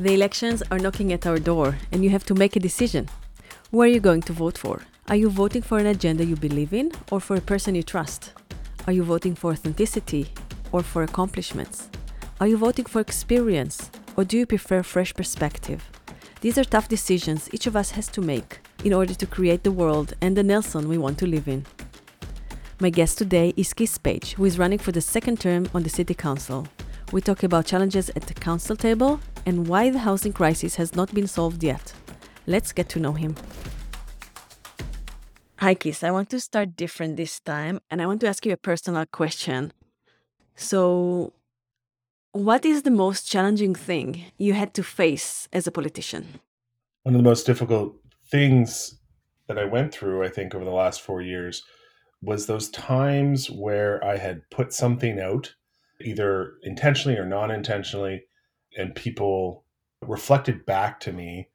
The elections are knocking at our door, and you have to make a decision. Who are you going to vote for? Are you voting for an agenda you believe in or for a person you trust? Are you voting for authenticity or for accomplishments? Are you voting for experience or do you prefer fresh perspective? These are tough decisions each of us has to make in order to create the world and the Nelson we want to live in. My guest today is Keith Page, who is running for the second term on the City Council. We talk about challenges at the council table and why the housing crisis has not been solved yet. Let's get to know him. Hi, Keith. I want to start different this time, and I want to ask you a personal question. So, what is the most challenging thing you had to face as a politician? One of the most difficult things that I went through, I think, over the last four years was those times where I had put something out, either intentionally or non intentionally, and people reflected back to me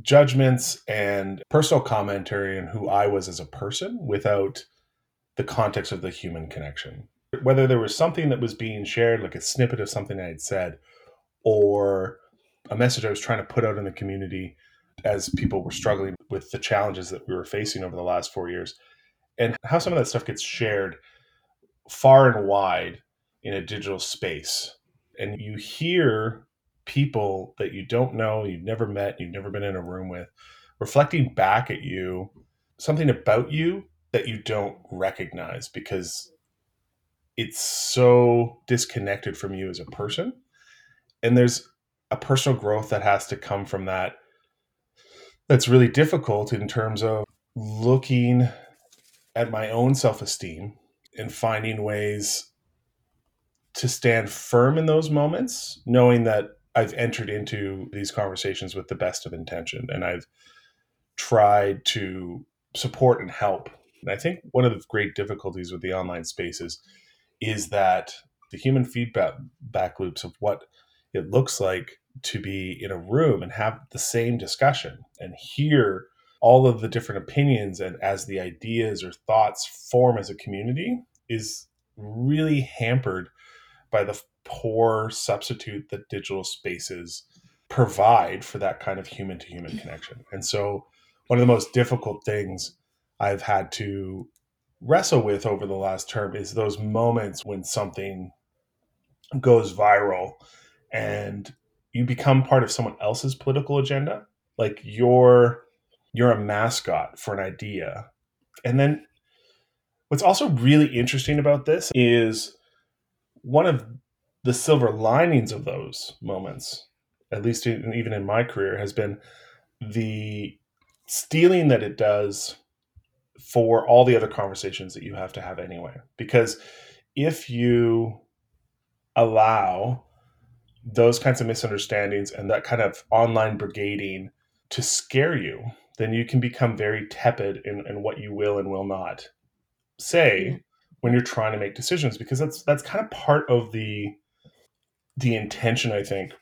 judgments and personal commentary on who I was as a person without the context of the human connection. Whether there was something that was being shared, like a snippet of something I had said, or a message I was trying to put out in the community as people were struggling with the challenges that we were facing over the last four years, and how some of that stuff gets shared far and wide in a digital space. And you hear people that you don't know, you've never met, you've never been in a room with, reflecting back at you something about you that you don't recognize because it's so disconnected from you as a person. And there's a personal growth that has to come from that that's really difficult in terms of looking at my own self-esteem and finding ways to stand firm in those moments knowing that I've entered into these conversations with the best of intention and I've tried to support and help. And I think one of the great difficulties with the online spaces is that the human feedback back loops of what it looks like to be in a room and have the same discussion and hear all of the different opinions and as the ideas or thoughts form as a community is really hampered by the poor substitute that digital spaces provide for that kind of human to human connection. And so, one of the most difficult things I've had to wrestle with over the last term is those moments when something goes viral and you become part of someone else's political agenda like you're you're a mascot for an idea and then what's also really interesting about this is one of the silver linings of those moments, at least in, even in my career, has been the steeling that it does for all the other conversations that you have to have anyway. Because if you allow those kinds of misunderstandings and that kind of online brigading to scare you, then you can become very tepid in, in what you will and will not say when you're trying to make decisions because that's that's kind of part of the the intention i think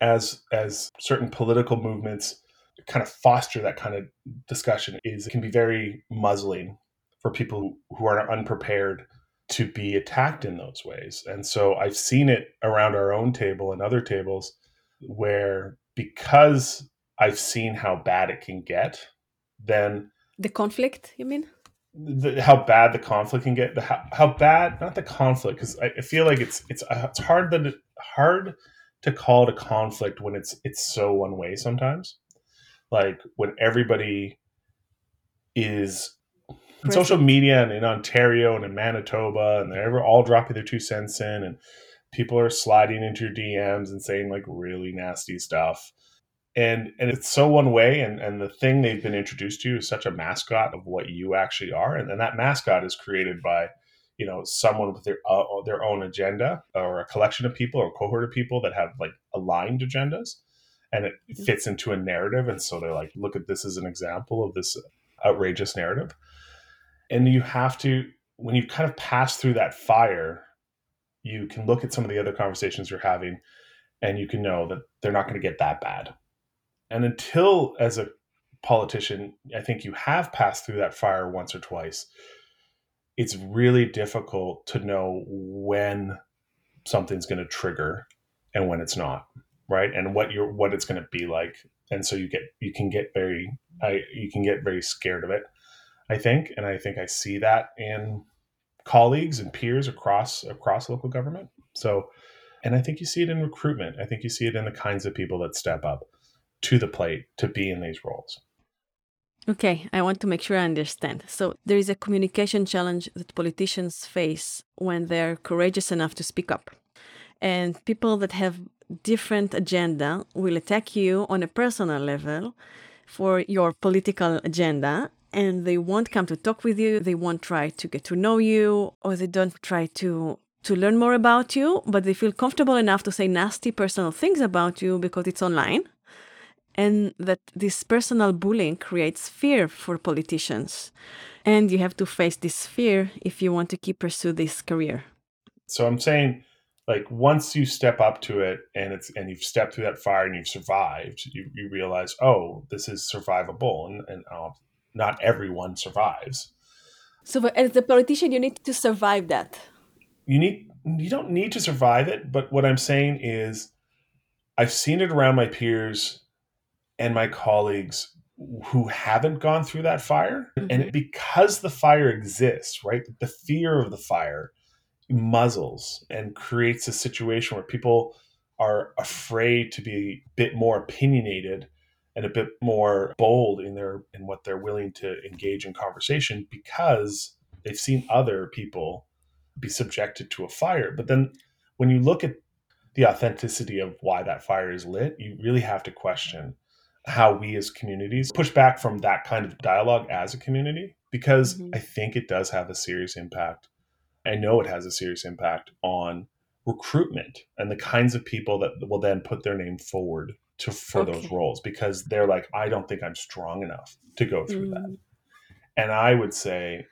as as certain political movements kind of foster that kind of discussion is it can be very muzzling for people who are unprepared to be attacked in those ways. And so i've seen it around our own table and other tables where because i've seen how bad it can get then the conflict you mean the, how bad the conflict can get, the how, how bad not the conflict because I, I, feel like it's it's uh, it's hard that hard to call it a conflict when it's it's so one way sometimes. Like when everybody is social media and in Ontario and in Manitoba and they're all dropping their two cents in and people are sliding into your DMs and saying like really nasty stuff and and it's so one way and and the thing they've been introduced to is such a mascot of what you actually are and then that mascot is created by you know someone with their uh, their own agenda or a collection of people or a cohort of people that have like aligned agendas and it mm-hmm. fits into a narrative and so they're like look at this as an example of this outrageous narrative and you have to when you kind of pass through that fire you can look at some of the other conversations you're having and you can know that they're not going to get that bad and until, as a politician, I think you have passed through that fire once or twice, it's really difficult to know when something's going to trigger and when it's not. right? And what you're what it's going to be like. And so you get you can get very I you can get very scared of it. I think, and I think I see that in colleagues and peers across across local government. So, and I think you see it in recruitment. I think you see it in the kinds of people that step up to the plate to be in these roles. Okay, I want to make sure I understand. So, there is a communication challenge that politicians face when they're courageous enough to speak up. And people that have different agenda will attack you on a personal level for your political agenda and they won't come to talk with you they won't try to get to know you or they don't try to to learn more about you but they feel comfortable enough to say nasty personal things about you because it's online and that this personal bullying creates fear for politicians. And you have to face this fear if you want to keep pursue this career. So i'm saying like once you step up to it and it's and you've stepped through that fire and you've survived you, you realize oh this is survivable and, and uh, not everyone survives. So as a politician you need to survive that. You need you don't need to survive it but what i'm saying is i've seen it around my peers and my colleagues who haven't gone through that fire mm-hmm. and because the fire exists right the fear of the fire muzzles and creates a situation where people are afraid to be a bit more opinionated and a bit more bold in their in what they're willing to engage in conversation because they've seen other people be subjected to a fire but then when you look at the authenticity of why that fire is lit you really have to question how we as communities push back from that kind of dialogue as a community because mm-hmm. i think it does have a serious impact I know it has a serious impact on recruitment and the kinds of people that will then put their name forward to for okay. those roles because they're like, I don't think I'm strong enough to go through mm. that. And I would say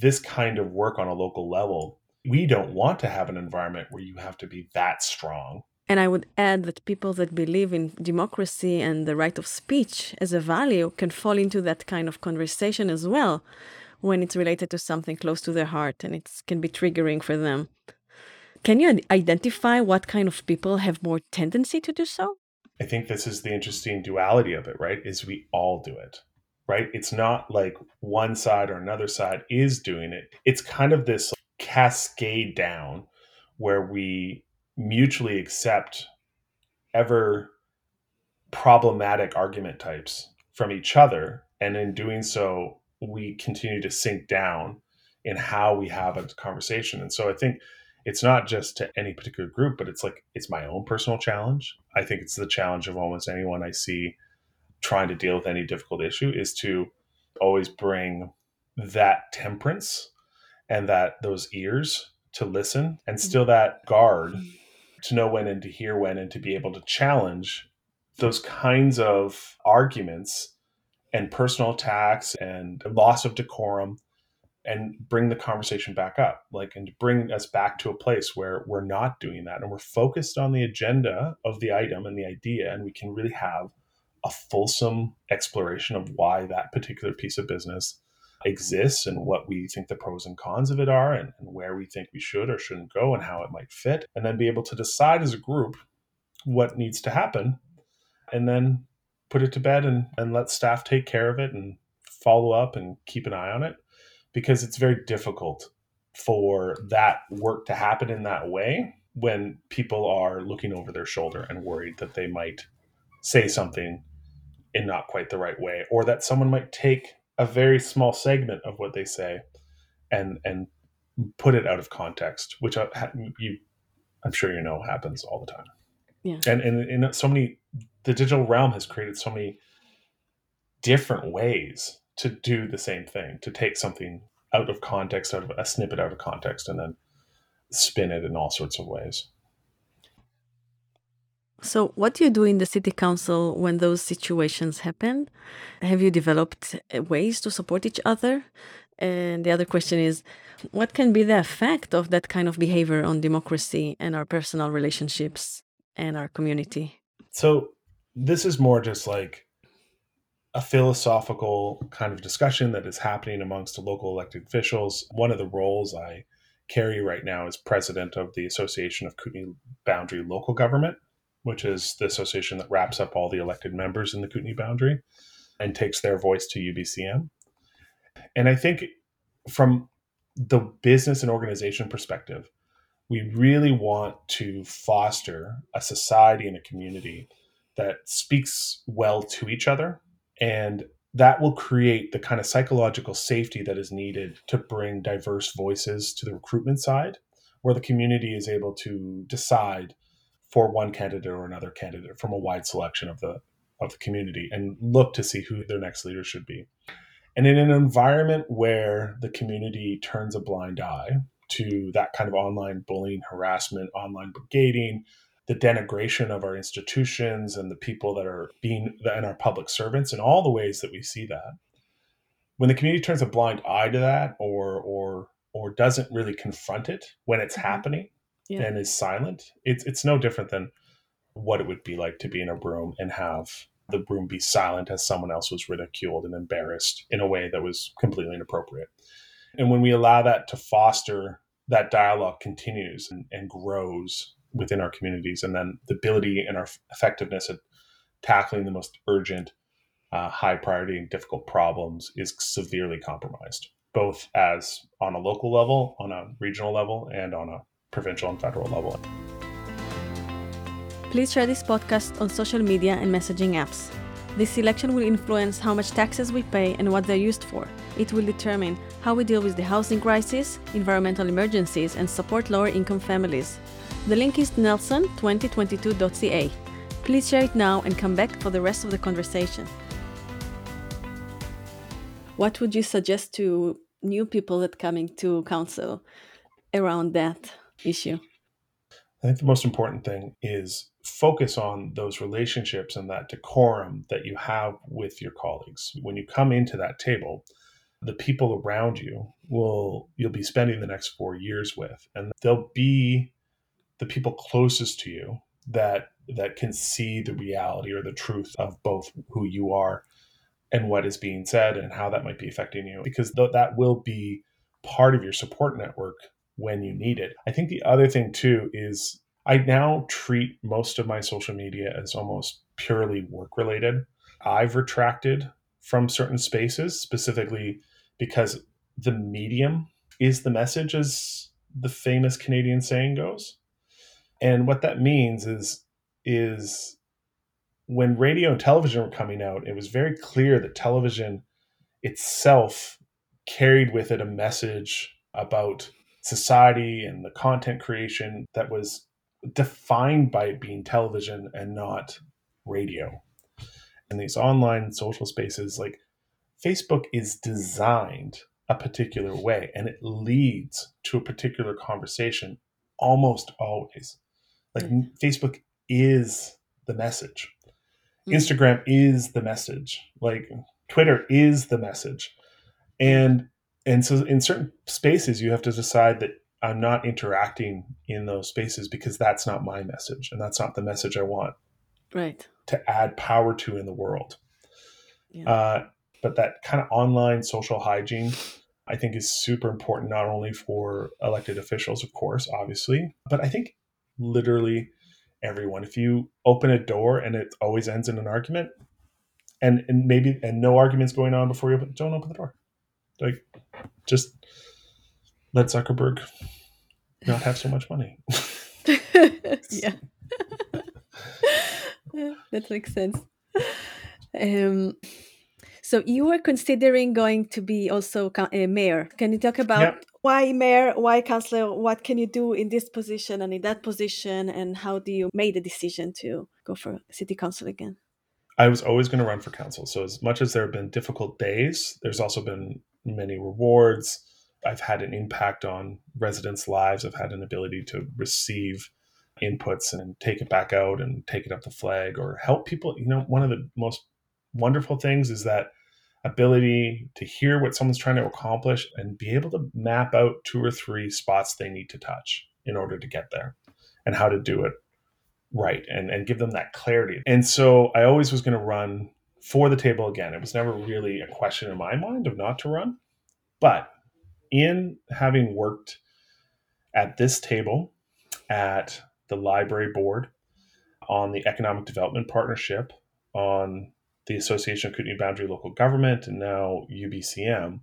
this kind of work on a local level, we don't want to have an environment where you have to be that strong. And I would add that people that believe in democracy and the right of speech as a value can fall into that kind of conversation as well when it's related to something close to their heart and it can be triggering for them. Can you identify what kind of people have more tendency to do so? I think this is the interesting duality of it, right? Is we all do it, right? It's not like one side or another side is doing it. It's kind of this cascade down where we mutually accept ever problematic argument types from each other. And in doing so, we continue to sink down in how we have a conversation. And so I think it's not just to any particular group, but it's like it's my own personal challenge. I think it's the challenge of almost anyone I see trying to deal with any difficult issue is to always bring that temperance and that those ears to listen and mm-hmm. still that guard to know when and to hear when and to be able to challenge those kinds of arguments and personal attacks and loss of decorum and bring the conversation back up like and bring us back to a place where we're not doing that and we're focused on the agenda of the item and the idea and we can really have a fulsome exploration of why that particular piece of business exists and what we think the pros and cons of it are and, and where we think we should or shouldn't go and how it might fit and then be able to decide as a group what needs to happen and then put it to bed and, and let staff take care of it and follow up and keep an eye on it because it's very difficult for that work to happen in that way when people are looking over their shoulder and worried that they might say something in not quite the right way or that someone might take a very small segment of what they say and and put it out of context which uh, you i'm sure you know happens all the time. Yeah. And and in so many the digital realm has created so many different ways to do the same thing to take something out of context out of a snippet out of context and then spin it in all sorts of ways so what do you do in the city council when those situations happen have you developed uh, ways to support each other and the other question is what can be the effect of that kind of behavior on democracy and our personal relationships and our community so this is more just like a philosophical kind of discussion that is happening amongst local elected officials. One of the roles I carry right now is president of the Association of Kootenay Boundary Local Government. Which is the association that wraps up all the elected members in the Kootenay boundary and takes their voice to UBCM. And I think from the business and organization perspective, we really want to foster a society and a community that speaks well to each other and that will create the kind of psychological safety that is needed to bring diverse voices to the recruitment side where the community is able to decide for one candidate or another candidate from a wide selection of the of the community and look to see who their next leader should be and in an environment where the community turns a blind eye to that kind of online bullying harassment online brigading the denigration of our institutions and the people that are being and our public servants and all the ways that we see that when the community turns a blind eye to that or or or doesn't really confront it when it's mm-hmm. happening yeah. and is silent it's it's no different than what it would be like to be in a room and have the room be silent as someone else was ridiculed and embarrassed in a way that was completely inappropriate and when we allow that to foster that dialogue continues and, and grows within our communities, and then the ability and our effectiveness at tackling the most urgent, uh, high priority, and difficult problems is severely compromised, both as on a local level, on a regional level, and on a provincial and federal level. Please share this podcast on social media and messaging apps. This election will influence how much taxes we pay and what they're used for. It will determine how we deal with the housing crisis, environmental emergencies, and support lower income families. The link is nelson2022.ca. Please share it now and come back for the rest of the conversation. What would you suggest to new people that coming to council around that issue? I think the most important thing is focus on those relationships and that decorum that you have with your colleagues. When you come into that table, the people around you will you'll be spending the next 4 years with and they'll be the people closest to you that that can see the reality or the truth of both who you are and what is being said and how that might be affecting you because th- that will be part of your support network when you need it. I think the other thing too is I now treat most of my social media as almost purely work related. I've retracted from certain spaces specifically because the medium is the message as the famous Canadian saying goes. And what that means is is when radio and television were coming out, it was very clear that television itself carried with it a message about society and the content creation that was defined by it being television and not radio. And these online social spaces, like Facebook, is designed a particular way and it leads to a particular conversation almost always. Like mm. Facebook is the message. Mm. Instagram is the message. Like Twitter is the message. And and so in certain spaces you have to decide that I'm not interacting in those spaces because that's not my message and that's not the message I want. Right. To add power to in the world. Yeah. Uh, but that kind of online social hygiene I think is super important not only for elected officials, of course, obviously, but I think literally everyone. If you open a door and it always ends in an argument, and and maybe and no arguments going on before you open, don't open the door. Like, just let Zuckerberg not have so much money. yeah. that makes sense. Um, so you were considering going to be also a mayor. Can you talk about why mayor, why councillor, what can you do in this position and in that position, and how do you made the decision to go for city council again? I was always going to run for council. So as much as there have been difficult days, there's also been many rewards. I've had an impact on residents' lives. I've had an ability to receive inputs and take it back out and take it up the flag or help people. You know, one of the most wonderful things is that ability to hear what someone's trying to accomplish and be able to map out two or three spots they need to touch in order to get there and how to do it right and, and give them that clarity. And so I always was going to run for the table again. It was never really a question in my mind of not to run. But in having worked at this table at the library board, on the Economic Development Partnership, on the Association of Kootenay Boundary Local Government, and now UBCM.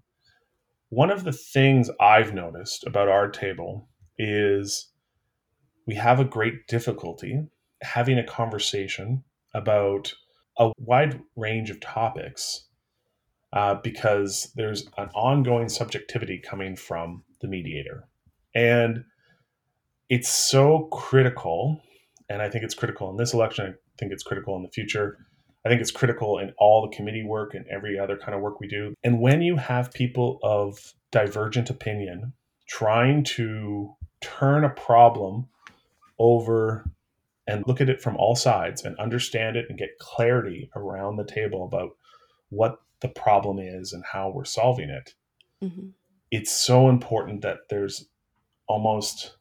One of the things I've noticed about our table is we have a great difficulty having a conversation about a wide range of topics uh, because there's an ongoing subjectivity coming from the mediator. And it's so critical, and I think it's critical in this election, I think it's critical in the future. I think it's critical in all the committee work and every other kind of work we do. And when you have people of divergent opinion trying to turn a problem over and look at it from all sides and understand it and get clarity around the table about what the problem is and how we're solving it. Mm-hmm. It's so important that there's almost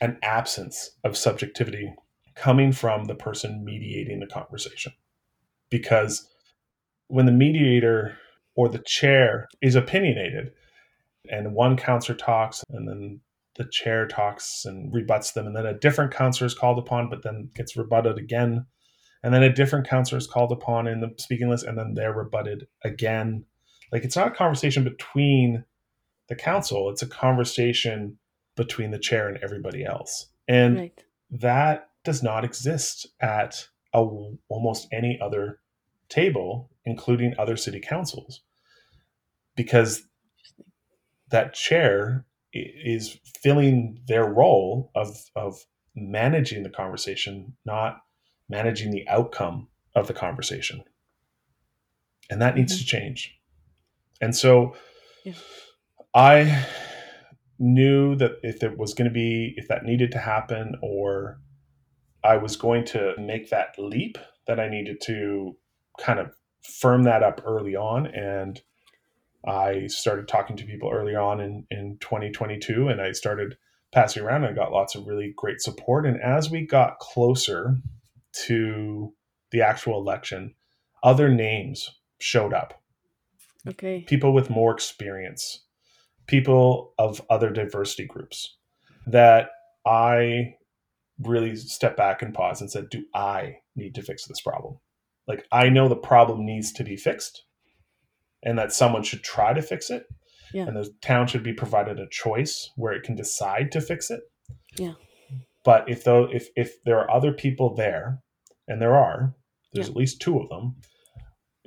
an absence of subjectivity coming from the person mediating the conversation. Because when the mediator or the chair is opinionated and one councillor talks and then the chair talks and rebuts them, and then a different councillor is called upon, but then gets rebutted again, and then a different councillor is called upon in the speaking list, and then they're rebutted again. Like it's not a conversation between the council; it's a conversation between the chair and everybody else, and right. that does not exist at a, almost any other table, including other city councils, because that chair is filling their role of of managing the conversation, not managing the outcome of the conversation. And that needs mm-hmm. to change. And so yeah. I knew that if it was going to be, if that needed to happen, or I was going to make that leap, that I needed to kind of firm that up early on and I started talking to people early on in, in 2022 and I started passing around and I got lots of really great support. And as we got closer to the actual election, other names showed up. Okay. People with more experience, people of other diversity groups that I really stepped back and paused and said, Do I need to fix this problem? Like, I know the problem needs to be fixed and that someone should try to fix it. Yeah. And the town should be provided a choice where it can decide to fix it. Yeah. But if though if if there are other people there, and there are, there's yeah. at least two of them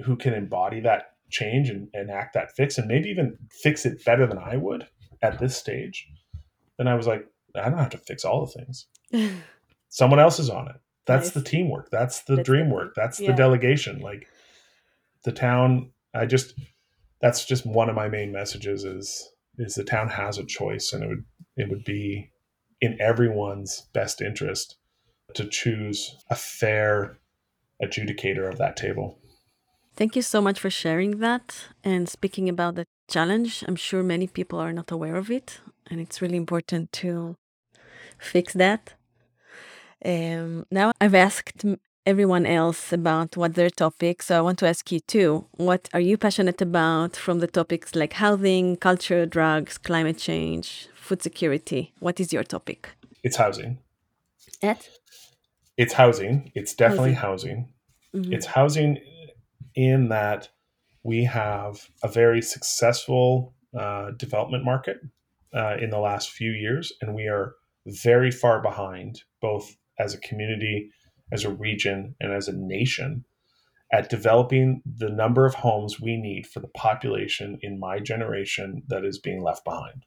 who can embody that change and, and act that fix and maybe even fix it better than I would at this stage, then I was like, I don't have to fix all the things. Someone else is on it. That's nice. the teamwork. That's the That's dream the, work. That's yeah. the delegation. Like the town I just that's just one of my main messages is is the town has a choice and it would it would be in everyone's best interest to choose a fair adjudicator of that table. Thank you so much for sharing that and speaking about the challenge. I'm sure many people are not aware of it, and it's really important to fix that. Um, now, I've asked everyone else about what their topic. So I want to ask you too, what are you passionate about from the topics like housing, culture, drugs, climate change, food security? What is your topic? It's housing. At? It's housing. It's definitely housing. housing. Mm-hmm. It's housing in that we have a very successful uh, development market uh, in the last few years, and we are very far behind both as a community as a region and as a nation at developing the number of homes we need for the population in my generation that is being left behind.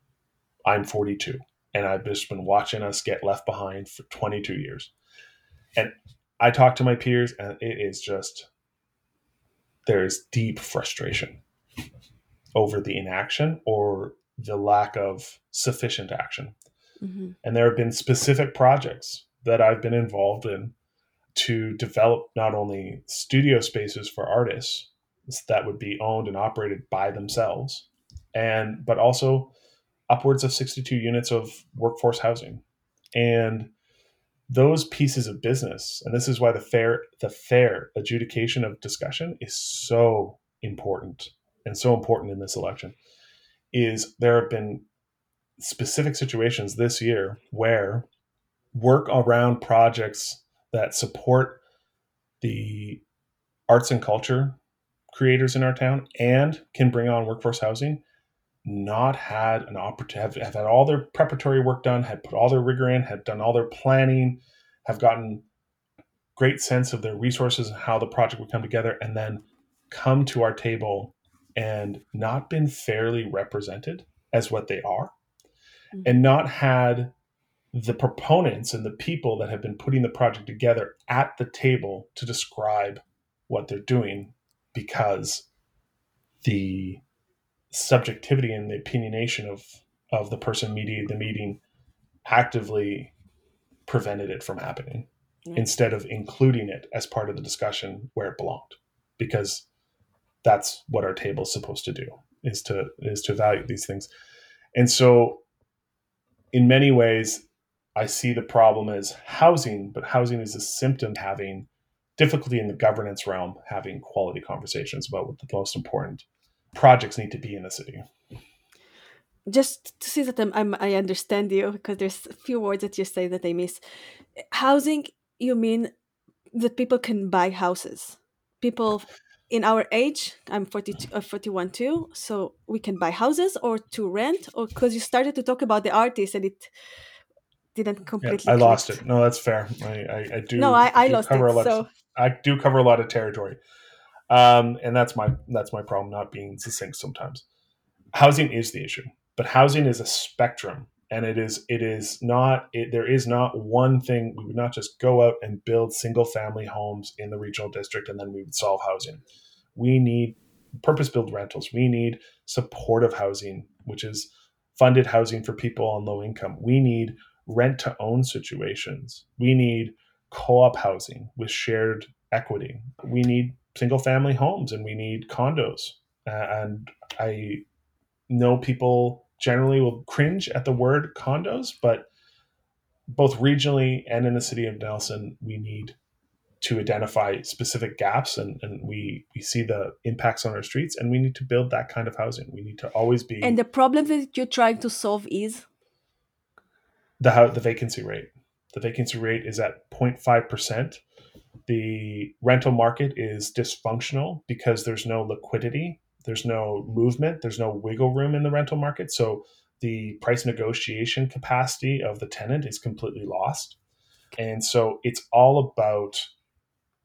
I'm 42 and I've just been watching us get left behind for 22 years. And I talk to my peers and it is just there's deep frustration over the inaction or the lack of sufficient action. Mm-hmm. And there have been specific projects that I've been involved in to develop not only studio spaces for artists that would be owned and operated by themselves and but also upwards of 62 units of workforce housing. And those pieces of business and this is why the fair the fair adjudication of discussion is so important and so important in this election is there have been specific situations this year where work around projects that support the arts and culture creators in our town and can bring on workforce housing not had an opportunity have, have had all their preparatory work done had put all their rigor in had done all their planning have gotten great sense of their resources and how the project would come together and then come to our table and not been fairly represented as what they are mm-hmm. and not had the proponents and the people that have been putting the project together at the table to describe what they're doing because the subjectivity and the opinionation of of the person mediating the meeting actively prevented it from happening mm-hmm. instead of including it as part of the discussion where it belonged because that's what our table is supposed to do is to is to evaluate these things and so in many ways i see the problem as housing but housing is a symptom having difficulty in the governance realm having quality conversations about what the most important projects need to be in the city just to see that I'm, I'm, i understand you because there's a few words that you say that I miss. Housing, you mean that people can buy houses? People in our age, I'm 42, uh, 41 too, so we can buy houses or to rent, or because you started to talk about the artists and it didn't completely. Yeah, I lost it. No, that's fair. I, I, I do. No, I, I lost cover it. A lot so. Of, I do cover a lot of territory, um, and that's my that's my problem not being succinct sometimes. Housing is the issue but housing is a spectrum and it is it is not it, there is not one thing we would not just go out and build single family homes in the regional district and then we would solve housing we need purpose built rentals we need supportive housing which is funded housing for people on low income we need rent to own situations. We need co-op housing with shared equity. We need single family homes and we need condos. And i know people generally will cringe at the word condos, but both regionally and in the city of Nelson, we need to identify specific gaps and, and we, we see the impacts on our streets and we need to build that kind of housing. We need to always be And the problem that you're trying to solve is the the vacancy rate. The vacancy rate is at 0.5%. The rental market is dysfunctional because there's no liquidity there's no movement, there's no wiggle room in the rental market. So the price negotiation capacity of the tenant is completely lost. And so it's all about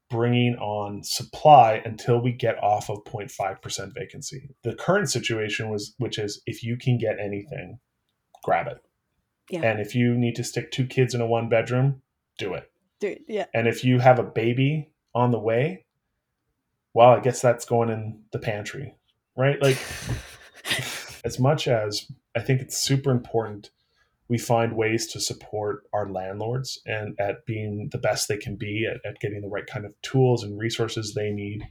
bringing on supply until we get off of 0.5% vacancy. The current situation was which is if you can get anything, grab it. Yeah. And if you need to stick two kids in a one bedroom, do it. Do it. Yeah. And if you have a baby on the way, well, I guess that's going in the pantry right? Like, as much as I think it's super important, we find ways to support our landlords and at being the best they can be at, at getting the right kind of tools and resources they need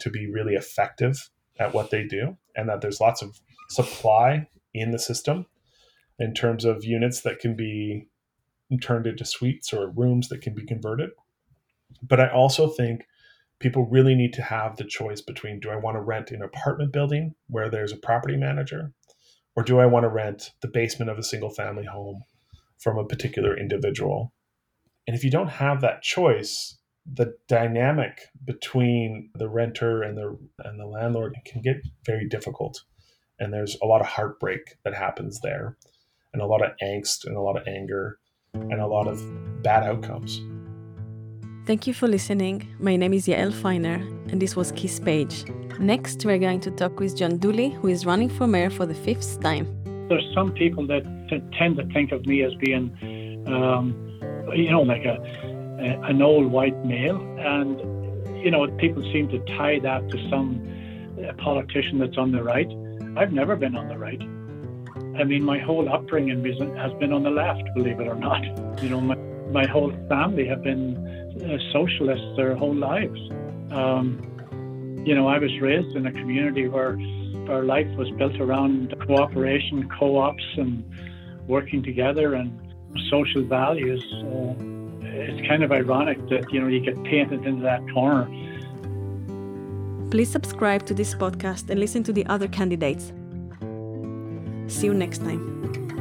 to be really effective at what they do, and that there's lots of supply in the system in terms of units that can be turned into suites or rooms that can be converted. But I also think people really need to have the choice between do I want to rent an apartment building where there's a property manager, or do I want to rent the basement of a single family home from a particular individual? And if you don't have that choice, the dynamic between the renter and the and the landlord can get very difficult. And there's a lot of heartbreak that happens there, and a lot of angst and a lot of anger and a lot of bad outcomes. Thank you for listening. My name is Yael Finer, and this was Keith Page. Next, we're going to talk with John Dooley, who is running for mayor for the fifth time. There's some people that t- tend to think of me as being, um, you know, like a, a, an old white male, and you know, people seem to tie that to some politician that's on the right. I've never been on the right. I mean, my whole upbringing has been on the left, believe it or not. You know, my, my whole family have been uh, socialists their whole lives. Um, you know, I was raised in a community where our life was built around cooperation, co-ops, and working together and social values. Uh, it's kind of ironic that you know you get painted into that corner. Please subscribe to this podcast and listen to the other candidates. See you next time.